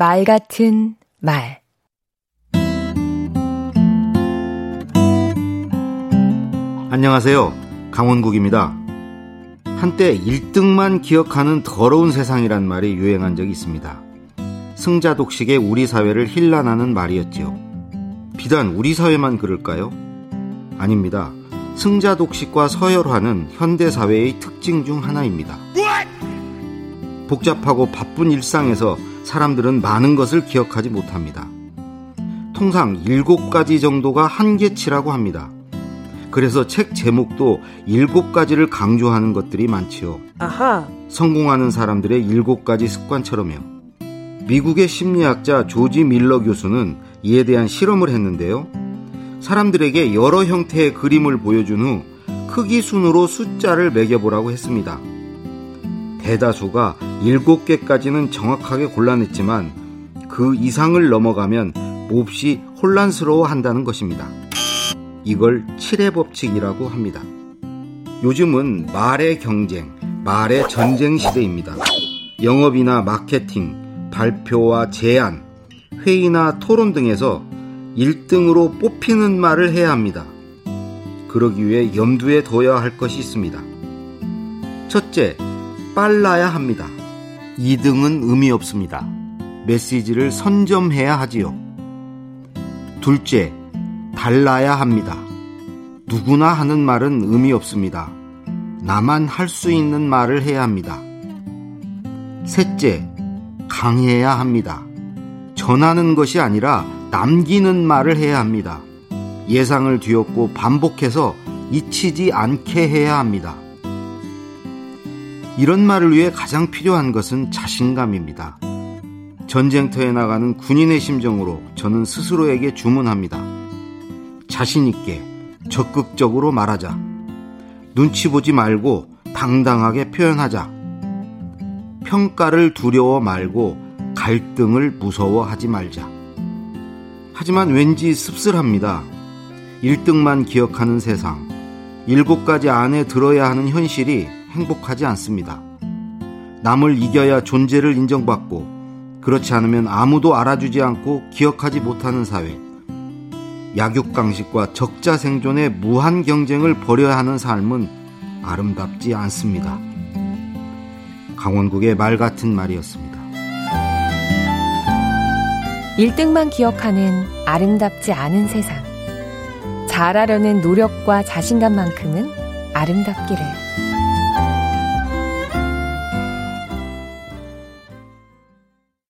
말 같은 말 안녕하세요. 강원국입니다. 한때 1등만 기억하는 더러운 세상이란 말이 유행한 적이 있습니다. 승자 독식의 우리 사회를 힐난하는 말이었지요. 비단 우리 사회만 그럴까요? 아닙니다. 승자 독식과 서열화는 현대 사회의 특징 중 하나입니다. 복잡하고 바쁜 일상에서 사람들은 많은 것을 기억하지 못합니다. 통상 7가지 정도가 한계치라고 합니다. 그래서 책 제목도 7가지를 강조하는 것들이 많지요. 아하. 성공하는 사람들의 7가지 습관처럼요. 미국의 심리학자 조지 밀러 교수는 이에 대한 실험을 했는데요. 사람들에게 여러 형태의 그림을 보여준 후 크기 순으로 숫자를 매겨보라고 했습니다. 대다수가 7개까지는 정확하게 골라냈지만 그 이상을 넘어가면 몹시 혼란스러워 한다는 것입니다. 이걸 칠의 법칙이라고 합니다. 요즘은 말의 경쟁, 말의 전쟁 시대입니다. 영업이나 마케팅, 발표와 제안, 회의나 토론 등에서 1등으로 뽑히는 말을 해야 합니다. 그러기 위해 염두에 둬야 할 것이 있습니다. 첫째, 빨라야 합니다. 2등은 의미 없습니다. 메시지를 선점해야 하지요. 둘째, 달라야 합니다. 누구나 하는 말은 의미 없습니다. 나만 할 수 있는 말을 해야 합니다. 셋째, 강해야 합니다. 전하는 것이 아니라 남기는 말을 해야 합니다. 예상을 뒤엎고 반복해서 잊히지 않게 해야 합니다. 이런 말을 위해 가장 필요한 것은 자신감입니다. 전쟁터에 나가는 군인의 심정으로 저는 스스로에게 주문합니다. 자신있게, 적극적으로 말하자. 눈치 보지 말고 당당하게 표현하자. 평가를 두려워 말고 갈등을 무서워하지 말자. 하지만 왠지 씁쓸합니다. 1등만 기억하는 세상. 7가지 안에 들어야 하는 현실이 행복하지 않습니다. 남을 이겨야 존재를 인정받고 그렇지 않으면 아무도 알아주지 않고 기억하지 못하는 사회. 약육강식과 적자 생존의 무한 경쟁을 벌여야 하는 삶은 아름답지 않습니다. 강원국의 말 같은 말이었습니다. 1등만 기억하는 아름답지 않은 세상. 잘하려는 노력과 자신감만큼은 아름답기를.